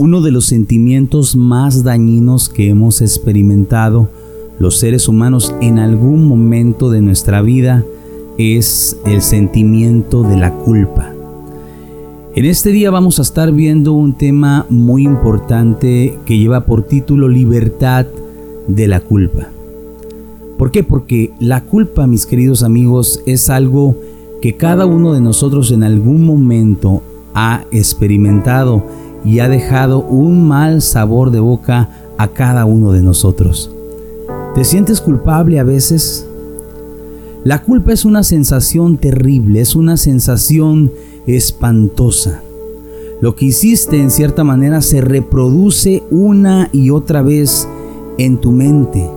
Uno de los sentimientos más dañinos que hemos experimentado los seres humanos en algún momento de nuestra vida es el sentimiento de la culpa. En este día vamos a estar viendo un tema muy importante que lleva por título Libertad de la culpa. ¿Por qué? Porque la culpa, mis queridos amigos, es algo que cada uno de nosotros en algún momento ha experimentado y ha dejado un mal sabor de boca a cada uno de nosotros. ¿Te sientes culpable a veces? La culpa es una sensación terrible, es una sensación espantosa. Lo que hiciste en cierta manera se reproduce una y otra vez en tu mente.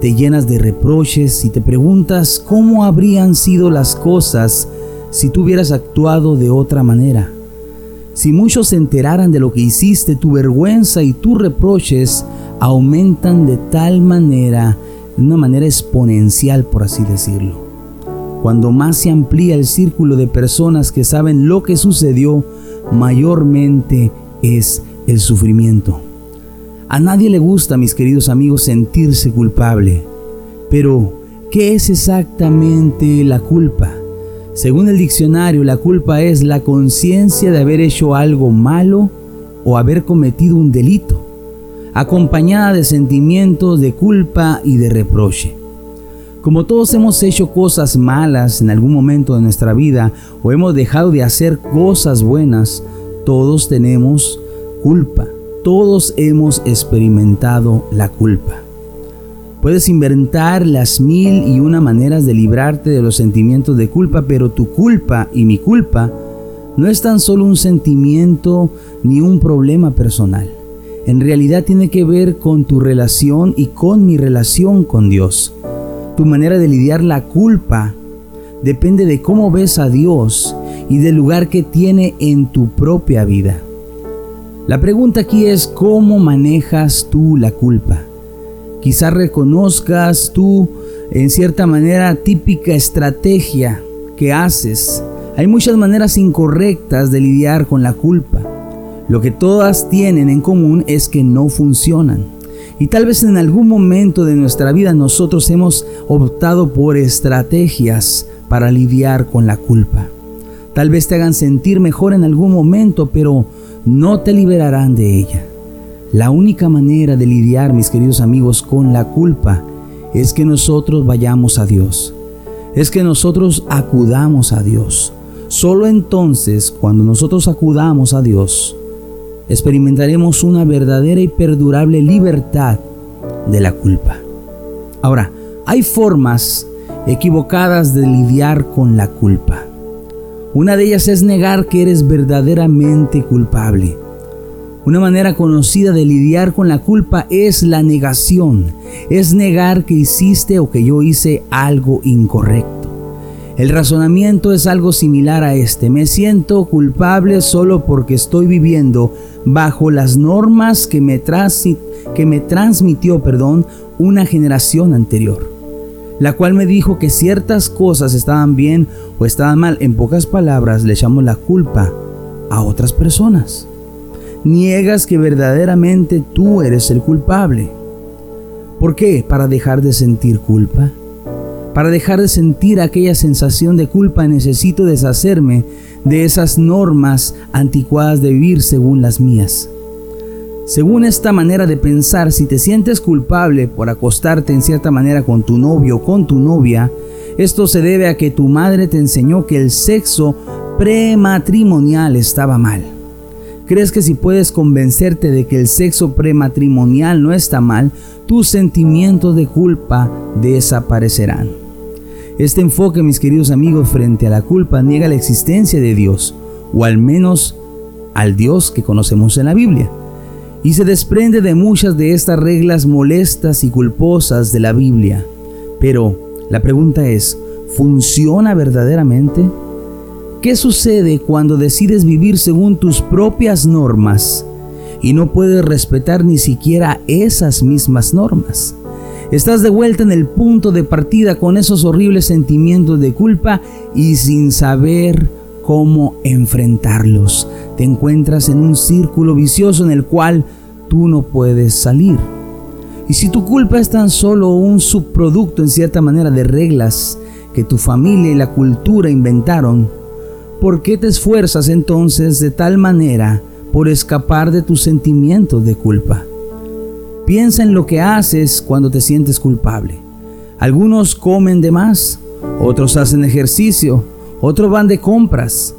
Te llenas de reproches y te preguntas cómo habrían sido las cosas si tú hubieras actuado de otra manera. Si muchos se enteraran de lo que hiciste, tu vergüenza y tus reproches aumentan de tal manera, de una manera exponencial, por así decirlo. Cuando más se amplía el círculo de personas que saben lo que sucedió, mayormente es el sufrimiento. A nadie le gusta, mis queridos amigos, sentirse culpable. Pero, ¿qué es exactamente la culpa? Según el diccionario, la culpa es la conciencia de haber hecho algo malo o haber cometido un delito, acompañada de sentimientos de culpa y de reproche. Como todos hemos hecho cosas malas en algún momento de nuestra vida o hemos dejado de hacer cosas buenas, todos tenemos culpa, todos hemos experimentado la culpa. Puedes inventar las mil y una maneras de librarte de los sentimientos de culpa, pero tu culpa y mi culpa no es tan solo un sentimiento ni un problema personal. En realidad tiene que ver con tu relación y con mi relación con Dios. Tu manera de lidiar la culpa depende de cómo ves a Dios y del lugar que tiene en tu propia vida. La pregunta aquí es cómo manejas tú la culpa. Quizás reconozcas tú en cierta manera típica estrategia que haces. Hay muchas maneras incorrectas de lidiar con la culpa. Lo que todas tienen en común es que no funcionan. Y tal vez en algún momento de nuestra vida nosotros hemos optado por estrategias para lidiar con la culpa. Tal vez te hagan sentir mejor en algún momento, pero no te liberarán de ella. La única manera de lidiar, mis queridos amigos, con la culpa es que nosotros vayamos a Dios. Es que nosotros acudamos a Dios. Solo entonces, cuando nosotros acudamos a Dios, experimentaremos una verdadera y perdurable libertad de la culpa. Ahora, hay formas equivocadas de lidiar con la culpa. Una de ellas es negar que eres verdaderamente culpable. Una manera conocida de lidiar con la culpa es la negación. Es negar que hiciste o que yo hice algo incorrecto. El razonamiento es algo similar a este. Me siento culpable solo porque estoy viviendo bajo las normas que me, que me transmitió perdón, una generación anterior, la cual me dijo que ciertas cosas estaban bien o estaban mal. En pocas palabras, le echamos la culpa a otras personas niegas que verdaderamente tú eres el culpable. ¿Por qué? Para dejar de sentir culpa. Para dejar de sentir aquella sensación de culpa necesito deshacerme de esas normas anticuadas de vivir según las mías. Según esta manera de pensar, si te sientes culpable por acostarte en cierta manera con tu novio o con tu novia, esto se debe a que tu madre te enseñó que el sexo prematrimonial estaba mal. ¿Crees que si puedes convencerte de que el sexo prematrimonial no está mal, tus sentimientos de culpa desaparecerán? Este enfoque, mis queridos amigos, frente a la culpa niega la existencia de Dios, o al menos al Dios que conocemos en la Biblia, y se desprende de muchas de estas reglas molestas y culposas de la Biblia. Pero la pregunta es, ¿funciona verdaderamente? ¿Qué sucede cuando decides vivir según tus propias normas y no puedes respetar ni siquiera esas mismas normas? Estás de vuelta en el punto de partida con esos horribles sentimientos de culpa y sin saber cómo enfrentarlos. Te encuentras en un círculo vicioso en el cual tú no puedes salir. Y si tu culpa es tan solo un subproducto en cierta manera de reglas que tu familia y la cultura inventaron, ¿por qué te esfuerzas entonces de tal manera por escapar de tus sentimientos de culpa? Piensa en lo que haces cuando te sientes culpable. Algunos comen de más, otros hacen ejercicio, otros van de compras,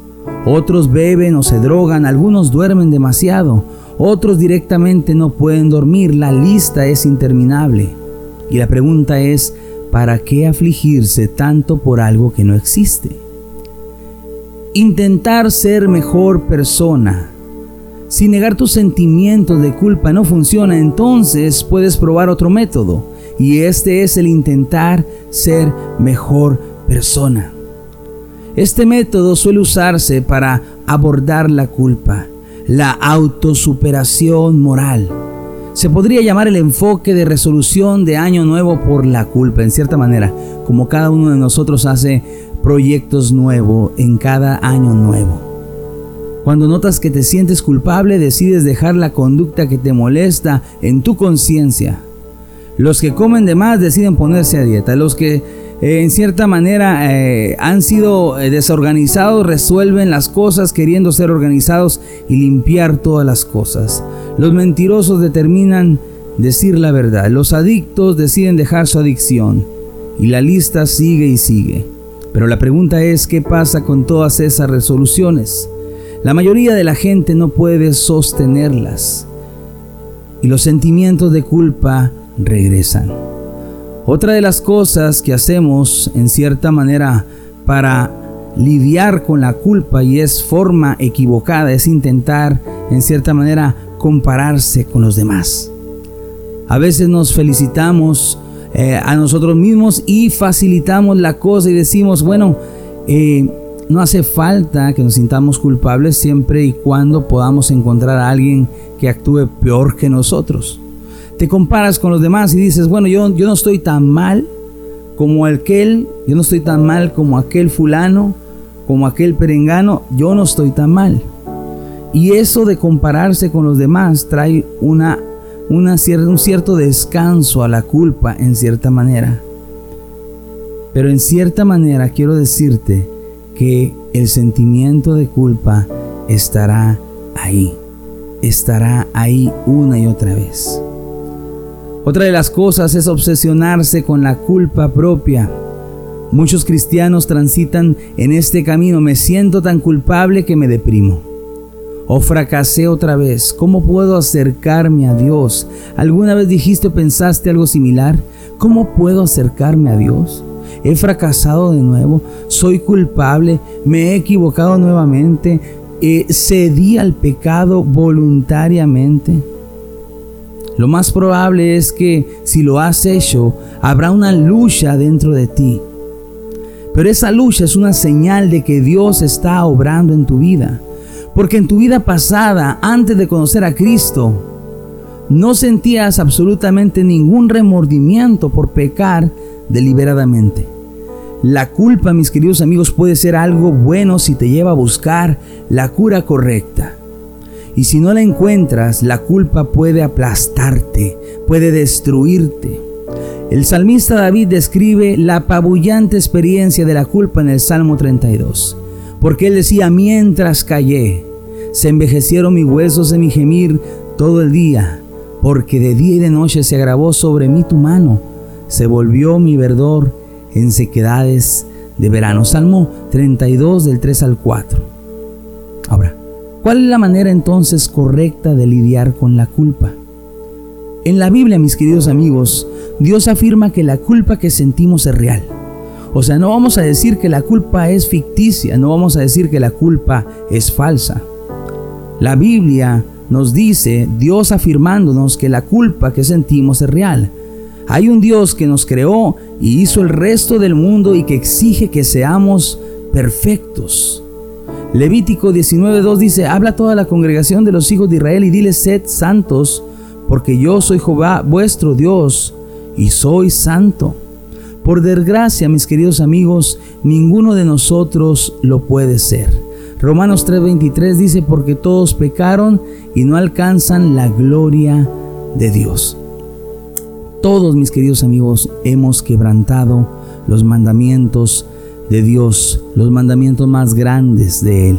otros beben o se drogan, algunos duermen demasiado, otros directamente no pueden dormir, la lista es interminable. Y la pregunta es, ¿para qué afligirse tanto por algo que no existe? Intentar ser mejor persona. Si negar tus sentimientos de culpa no funciona, entonces puedes probar otro método. Y este es el intentar ser mejor persona. Este método suele usarse para abordar la culpa la autosuperación moral. Se podría llamar el enfoque de resolución de año nuevo por la culpa, en cierta manera, como cada uno de nosotros hace proyectos nuevos en cada año nuevo. Cuando notas que te sientes culpable, decides dejar la conducta que te molesta en tu conciencia. Los que comen de más deciden ponerse a dieta. Los que eh, en cierta manera eh, han sido eh, desorganizados, resuelven las cosas queriendo ser organizados y limpiar todas las cosas. Los mentirosos determinan decir la verdad. Los adictos deciden dejar su adicción. Y la lista sigue y sigue. Pero la pregunta es, ¿qué pasa con todas esas resoluciones? La mayoría de la gente no puede sostenerlas. Y los sentimientos de culpa regresan. Otra de las cosas que hacemos en cierta manera para lidiar con la culpa y es forma equivocada, es intentar en cierta manera compararse con los demás. A veces nos felicitamos eh, a nosotros mismos y facilitamos la cosa y decimos, bueno, eh, no hace falta que nos sintamos culpables siempre y cuando podamos encontrar a alguien que actúe peor que nosotros te comparas con los demás y dices, bueno, yo, yo no estoy tan mal como aquel, yo no estoy tan mal como aquel fulano, como aquel perengano, yo no estoy tan mal. Y eso de compararse con los demás trae una, una un cierto descanso a la culpa en cierta manera. Pero en cierta manera quiero decirte que el sentimiento de culpa estará ahí, estará ahí una y otra vez. Otra de las cosas es obsesionarse con la culpa propia. Muchos cristianos transitan en este camino. Me siento tan culpable que me deprimo. O fracasé otra vez. ¿Cómo puedo acercarme a Dios? ¿Alguna vez dijiste o pensaste algo similar? ¿Cómo puedo acercarme a Dios? He fracasado de nuevo. Soy culpable. Me he equivocado nuevamente. Eh, cedí al pecado voluntariamente. Lo más probable es que si lo has hecho, habrá una lucha dentro de ti. Pero esa lucha es una señal de que Dios está obrando en tu vida. Porque en tu vida pasada, antes de conocer a Cristo, no sentías absolutamente ningún remordimiento por pecar deliberadamente. La culpa, mis queridos amigos, puede ser algo bueno si te lleva a buscar la cura correcta. Y si no la encuentras, la culpa puede aplastarte, puede destruirte. El salmista David describe la apabullante experiencia de la culpa en el Salmo 32, porque él decía, mientras callé, se envejecieron mis huesos en mi gemir todo el día, porque de día y de noche se agravó sobre mí tu mano, se volvió mi verdor en sequedades de verano. Salmo 32 del 3 al 4. Ahora, ¿Cuál es la manera entonces correcta de lidiar con la culpa? En la Biblia, mis queridos amigos, Dios afirma que la culpa que sentimos es real. O sea, no vamos a decir que la culpa es ficticia, no vamos a decir que la culpa es falsa. La Biblia nos dice, Dios afirmándonos que la culpa que sentimos es real. Hay un Dios que nos creó y hizo el resto del mundo y que exige que seamos perfectos. Levítico 19.2 dice, habla toda la congregación de los hijos de Israel y dile, sed santos, porque yo soy Jehová vuestro Dios y soy santo. Por desgracia, mis queridos amigos, ninguno de nosotros lo puede ser. Romanos 3:23 dice, porque todos pecaron y no alcanzan la gloria de Dios. Todos mis queridos amigos hemos quebrantado los mandamientos de Dios, los mandamientos más grandes de Él.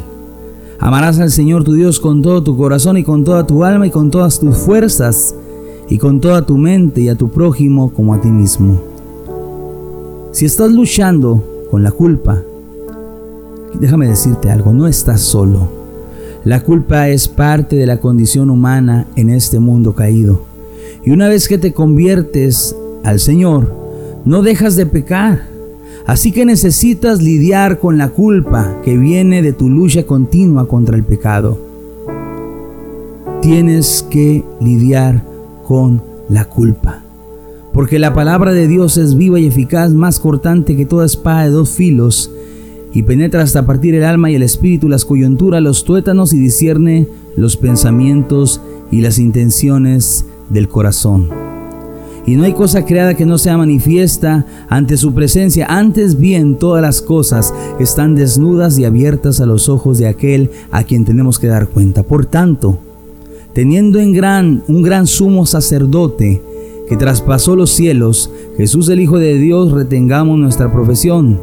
Amarás al Señor tu Dios con todo tu corazón y con toda tu alma y con todas tus fuerzas y con toda tu mente y a tu prójimo como a ti mismo. Si estás luchando con la culpa, déjame decirte algo, no estás solo. La culpa es parte de la condición humana en este mundo caído. Y una vez que te conviertes al Señor, no dejas de pecar. Así que necesitas lidiar con la culpa que viene de tu lucha continua contra el pecado. Tienes que lidiar con la culpa. Porque la palabra de Dios es viva y eficaz, más cortante que toda espada de dos filos, y penetra hasta partir el alma y el espíritu, las coyunturas, los tuétanos, y discierne los pensamientos y las intenciones del corazón. Y no hay cosa creada que no sea manifiesta ante su presencia. Antes bien, todas las cosas están desnudas y abiertas a los ojos de aquel a quien tenemos que dar cuenta. Por tanto, teniendo en gran, un gran sumo sacerdote que traspasó los cielos, Jesús el Hijo de Dios, retengamos nuestra profesión,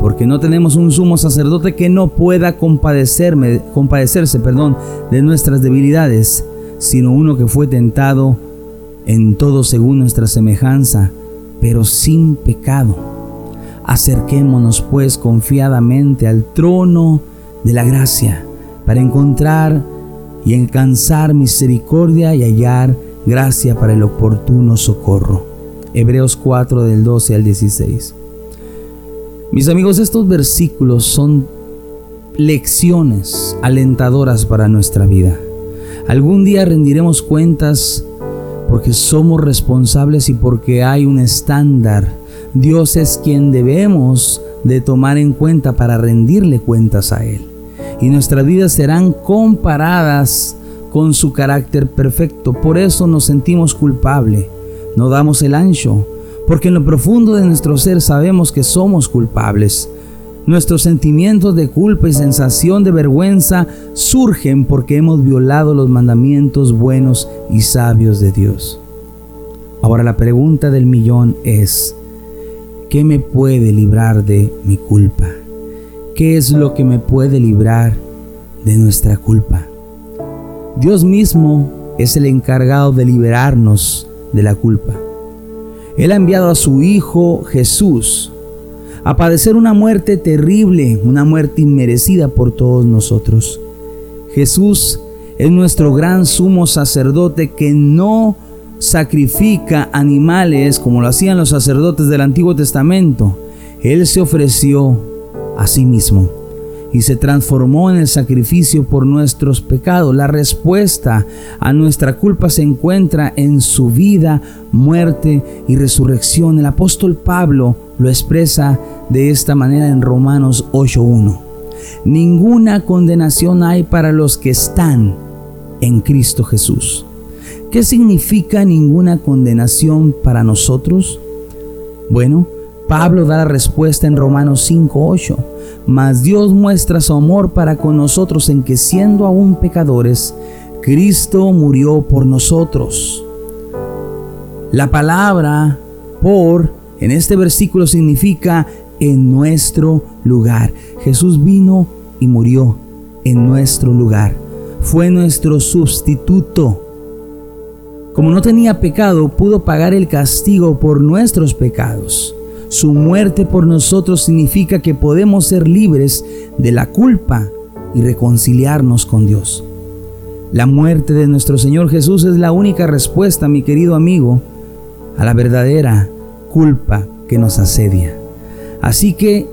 porque no tenemos un sumo sacerdote que no pueda compadecerme, compadecerse perdón, de nuestras debilidades, sino uno que fue tentado en todo según nuestra semejanza, pero sin pecado. Acerquémonos pues confiadamente al trono de la gracia para encontrar y alcanzar misericordia y hallar gracia para el oportuno socorro. Hebreos 4 del 12 al 16. Mis amigos, estos versículos son lecciones alentadoras para nuestra vida. Algún día rendiremos cuentas porque somos responsables y porque hay un estándar. Dios es quien debemos de tomar en cuenta para rendirle cuentas a Él. Y nuestras vidas serán comparadas con su carácter perfecto. Por eso nos sentimos culpables. No damos el ancho, porque en lo profundo de nuestro ser sabemos que somos culpables. Nuestros sentimientos de culpa y sensación de vergüenza surgen porque hemos violado los mandamientos buenos y sabios de Dios. Ahora la pregunta del millón es, ¿qué me puede librar de mi culpa? ¿Qué es lo que me puede librar de nuestra culpa? Dios mismo es el encargado de liberarnos de la culpa. Él ha enviado a su Hijo Jesús a padecer una muerte terrible, una muerte inmerecida por todos nosotros. Jesús es nuestro gran sumo sacerdote que no sacrifica animales como lo hacían los sacerdotes del Antiguo Testamento. Él se ofreció a sí mismo y se transformó en el sacrificio por nuestros pecados. La respuesta a nuestra culpa se encuentra en su vida, muerte y resurrección. El apóstol Pablo lo expresa de esta manera en Romanos 8.1. Ninguna condenación hay para los que están en Cristo Jesús. ¿Qué significa ninguna condenación para nosotros? Bueno, Pablo da la respuesta en Romanos 5.8. Mas Dios muestra su amor para con nosotros en que siendo aún pecadores, Cristo murió por nosotros. La palabra por en este versículo significa en nuestro lugar. Jesús vino y murió en nuestro lugar. Fue nuestro sustituto. Como no tenía pecado, pudo pagar el castigo por nuestros pecados. Su muerte por nosotros significa que podemos ser libres de la culpa y reconciliarnos con Dios. La muerte de nuestro Señor Jesús es la única respuesta, mi querido amigo, a la verdadera culpa que nos asedia. Así que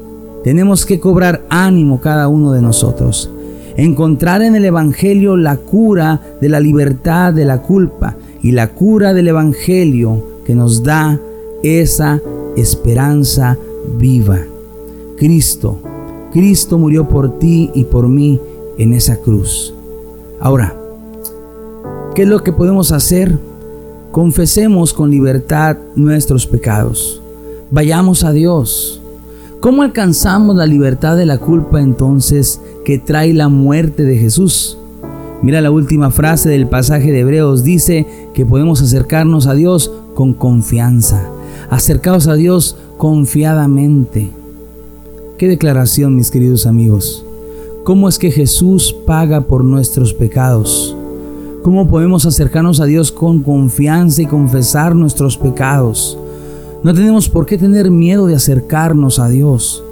tenemos que cobrar ánimo cada uno de nosotros. Encontrar en el Evangelio la cura de la libertad de la culpa y la cura del Evangelio que nos da esa esperanza viva. Cristo, Cristo murió por ti y por mí en esa cruz. Ahora, ¿qué es lo que podemos hacer? confesemos con libertad nuestros pecados. Vayamos a Dios. ¿Cómo alcanzamos la libertad de la culpa entonces que trae la muerte de Jesús. Mira la última frase del pasaje de Hebreos, dice que podemos acercarnos a Dios con confianza. Acercaos a Dios confiadamente. Qué declaración, mis queridos amigos. ¿Cómo es que Jesús paga por nuestros pecados? ¿Cómo podemos acercarnos a Dios con confianza y confesar nuestros pecados? No tenemos por qué tener miedo de acercarnos a Dios.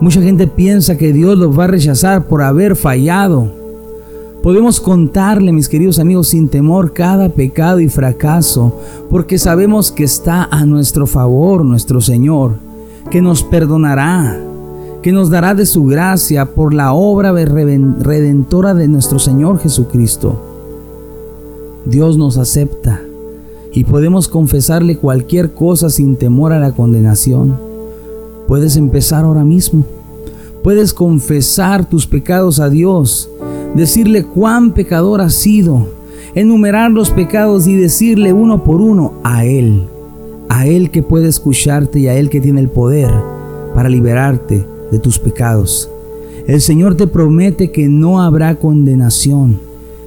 Mucha gente piensa que Dios los va a rechazar por haber fallado. Podemos contarle, mis queridos amigos, sin temor cada pecado y fracaso, porque sabemos que está a nuestro favor nuestro Señor, que nos perdonará, que nos dará de su gracia por la obra redentora de nuestro Señor Jesucristo. Dios nos acepta y podemos confesarle cualquier cosa sin temor a la condenación. Puedes empezar ahora mismo. Puedes confesar tus pecados a Dios, decirle cuán pecador has sido, enumerar los pecados y decirle uno por uno a Él, a Él que puede escucharte y a Él que tiene el poder para liberarte de tus pecados. El Señor te promete que no habrá condenación,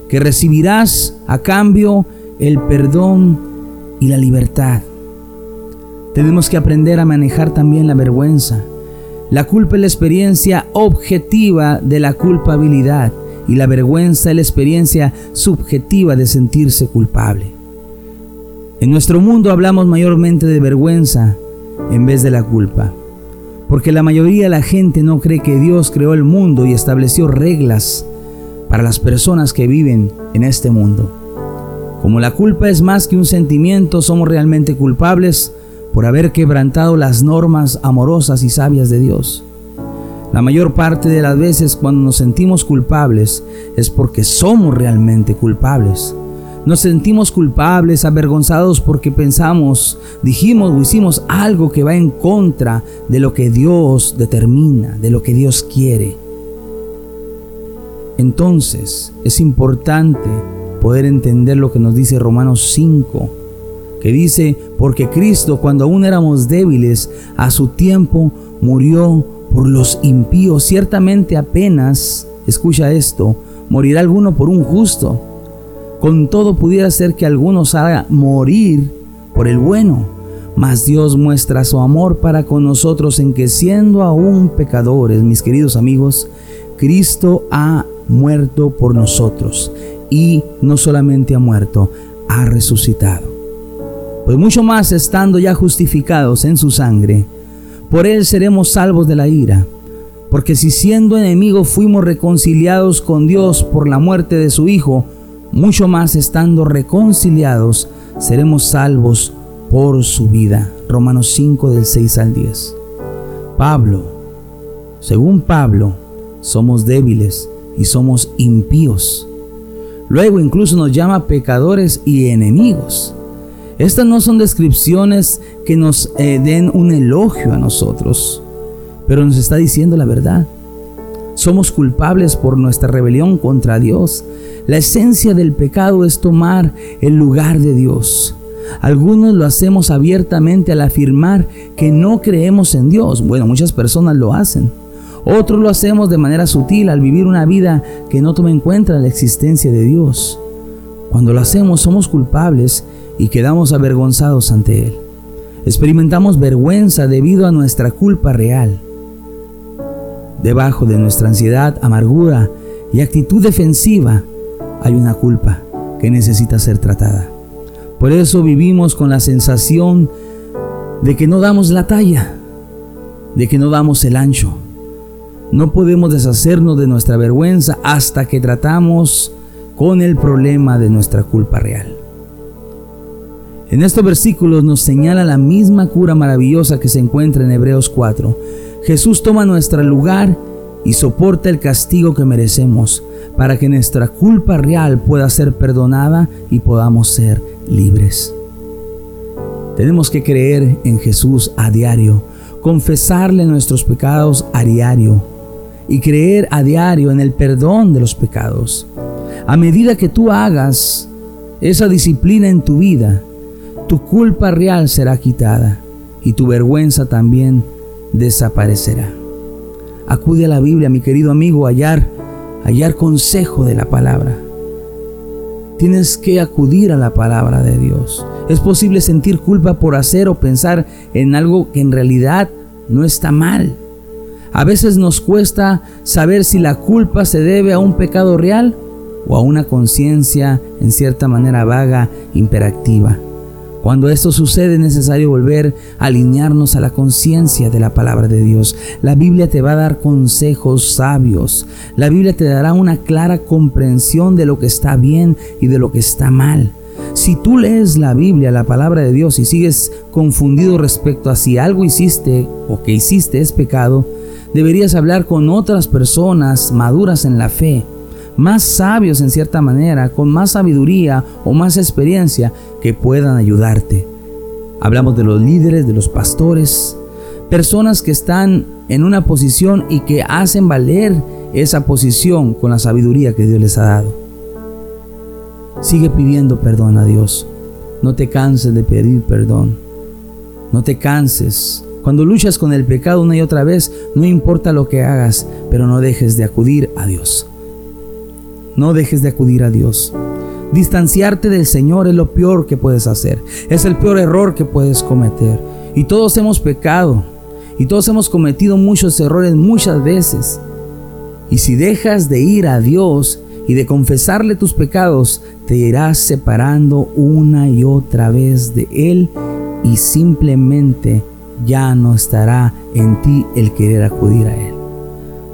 que recibirás a cambio el perdón y la libertad. Tenemos que aprender a manejar también la vergüenza. La culpa es la experiencia objetiva de la culpabilidad y la vergüenza es la experiencia subjetiva de sentirse culpable. En nuestro mundo hablamos mayormente de vergüenza en vez de la culpa, porque la mayoría de la gente no cree que Dios creó el mundo y estableció reglas para las personas que viven en este mundo. Como la culpa es más que un sentimiento, somos realmente culpables por haber quebrantado las normas amorosas y sabias de Dios. La mayor parte de las veces cuando nos sentimos culpables es porque somos realmente culpables. Nos sentimos culpables, avergonzados porque pensamos, dijimos o hicimos algo que va en contra de lo que Dios determina, de lo que Dios quiere. Entonces es importante poder entender lo que nos dice Romanos 5, que dice, porque Cristo cuando aún éramos débiles, a su tiempo murió por los impíos. Ciertamente apenas, escucha esto, morirá alguno por un justo. Con todo pudiera ser que algunos haga morir por el bueno. Mas Dios muestra su amor para con nosotros en que siendo aún pecadores, mis queridos amigos, Cristo ha muerto por nosotros y no solamente ha muerto, ha resucitado. Pues mucho más estando ya justificados en su sangre, por él seremos salvos de la ira. Porque si siendo enemigos fuimos reconciliados con Dios por la muerte de su Hijo, mucho más estando reconciliados seremos salvos por su vida. Romanos 5 del 6 al 10. Pablo, según Pablo, somos débiles y somos impíos. Luego incluso nos llama pecadores y enemigos. Estas no son descripciones que nos eh, den un elogio a nosotros, pero nos está diciendo la verdad. Somos culpables por nuestra rebelión contra Dios. La esencia del pecado es tomar el lugar de Dios. Algunos lo hacemos abiertamente al afirmar que no creemos en Dios. Bueno, muchas personas lo hacen. Otros lo hacemos de manera sutil al vivir una vida que no toma en cuenta la existencia de Dios. Cuando lo hacemos somos culpables y quedamos avergonzados ante Él. Experimentamos vergüenza debido a nuestra culpa real. Debajo de nuestra ansiedad, amargura y actitud defensiva hay una culpa que necesita ser tratada. Por eso vivimos con la sensación de que no damos la talla, de que no damos el ancho, no podemos deshacernos de nuestra vergüenza hasta que tratamos con el problema de nuestra culpa real. En estos versículos nos señala la misma cura maravillosa que se encuentra en Hebreos 4. Jesús toma nuestro lugar y soporta el castigo que merecemos para que nuestra culpa real pueda ser perdonada y podamos ser libres. Tenemos que creer en Jesús a diario, confesarle nuestros pecados a diario y creer a diario en el perdón de los pecados. A medida que tú hagas esa disciplina en tu vida, tu culpa real será quitada y tu vergüenza también desaparecerá. Acude a la Biblia, mi querido amigo, a hallar hallar consejo de la palabra. Tienes que acudir a la palabra de Dios. Es posible sentir culpa por hacer o pensar en algo que en realidad no está mal. A veces nos cuesta saber si la culpa se debe a un pecado real o a una conciencia en cierta manera vaga, imperactiva. Cuando esto sucede es necesario volver a alinearnos a la conciencia de la palabra de Dios. La Biblia te va a dar consejos sabios. La Biblia te dará una clara comprensión de lo que está bien y de lo que está mal. Si tú lees la Biblia, la palabra de Dios, y sigues confundido respecto a si algo hiciste o que hiciste es pecado, deberías hablar con otras personas maduras en la fe, más sabios en cierta manera, con más sabiduría o más experiencia que puedan ayudarte. Hablamos de los líderes, de los pastores, personas que están en una posición y que hacen valer esa posición con la sabiduría que Dios les ha dado. Sigue pidiendo perdón a Dios. No te canses de pedir perdón. No te canses. Cuando luchas con el pecado una y otra vez, no importa lo que hagas, pero no dejes de acudir a Dios. No dejes de acudir a Dios. Distanciarte del Señor es lo peor que puedes hacer. Es el peor error que puedes cometer. Y todos hemos pecado. Y todos hemos cometido muchos errores muchas veces. Y si dejas de ir a Dios y de confesarle tus pecados, te irás separando una y otra vez de Él y simplemente ya no estará en ti el querer acudir a Él.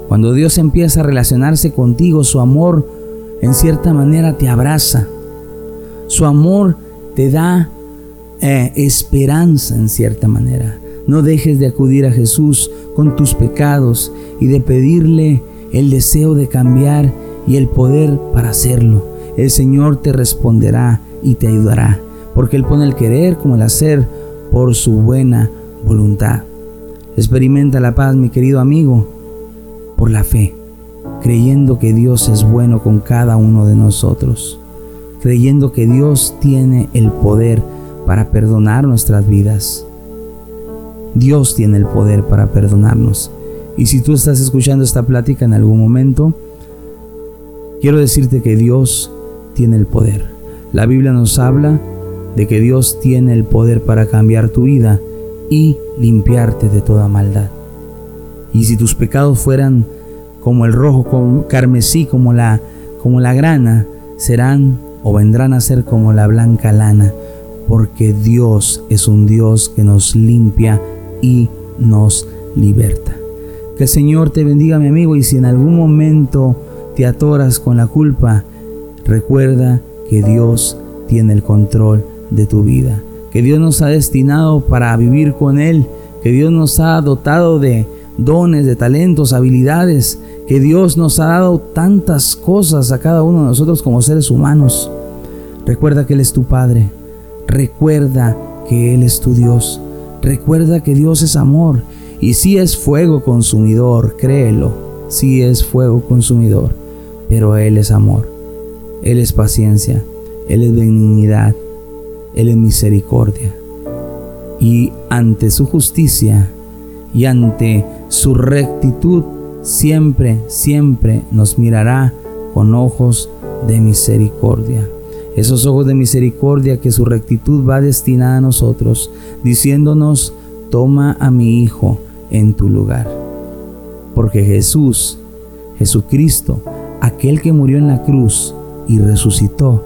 Cuando Dios empieza a relacionarse contigo, su amor en cierta manera te abraza. Su amor te da eh, esperanza en cierta manera. No dejes de acudir a Jesús con tus pecados y de pedirle el deseo de cambiar y el poder para hacerlo. El Señor te responderá y te ayudará, porque Él pone el querer como el hacer por su buena voluntad. Experimenta la paz, mi querido amigo, por la fe, creyendo que Dios es bueno con cada uno de nosotros, creyendo que Dios tiene el poder para perdonar nuestras vidas. Dios tiene el poder para perdonarnos. Y si tú estás escuchando esta plática en algún momento, quiero decirte que Dios tiene el poder. La Biblia nos habla de que Dios tiene el poder para cambiar tu vida y limpiarte de toda maldad. Y si tus pecados fueran como el rojo como carmesí, como la, como la grana, serán o vendrán a ser como la blanca lana, porque Dios es un Dios que nos limpia y nos liberta. Que el Señor te bendiga, mi amigo, y si en algún momento te atoras con la culpa, recuerda que Dios tiene el control de tu vida que Dios nos ha destinado para vivir con Él, que Dios nos ha dotado de dones, de talentos, habilidades, que Dios nos ha dado tantas cosas a cada uno de nosotros como seres humanos. Recuerda que Él es tu Padre, recuerda que Él es tu Dios, recuerda que Dios es amor. Y si es fuego consumidor, créelo, si es fuego consumidor, pero Él es amor, Él es paciencia, Él es benignidad, él es misericordia. Y ante su justicia y ante su rectitud, siempre, siempre nos mirará con ojos de misericordia. Esos ojos de misericordia que su rectitud va destinada a nosotros, diciéndonos, toma a mi hijo en tu lugar. Porque Jesús, Jesucristo, aquel que murió en la cruz y resucitó,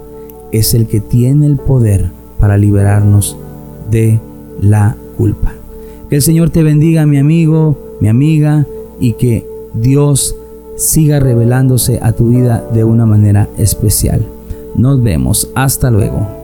es el que tiene el poder para liberarnos de la culpa. Que el Señor te bendiga, mi amigo, mi amiga, y que Dios siga revelándose a tu vida de una manera especial. Nos vemos. Hasta luego.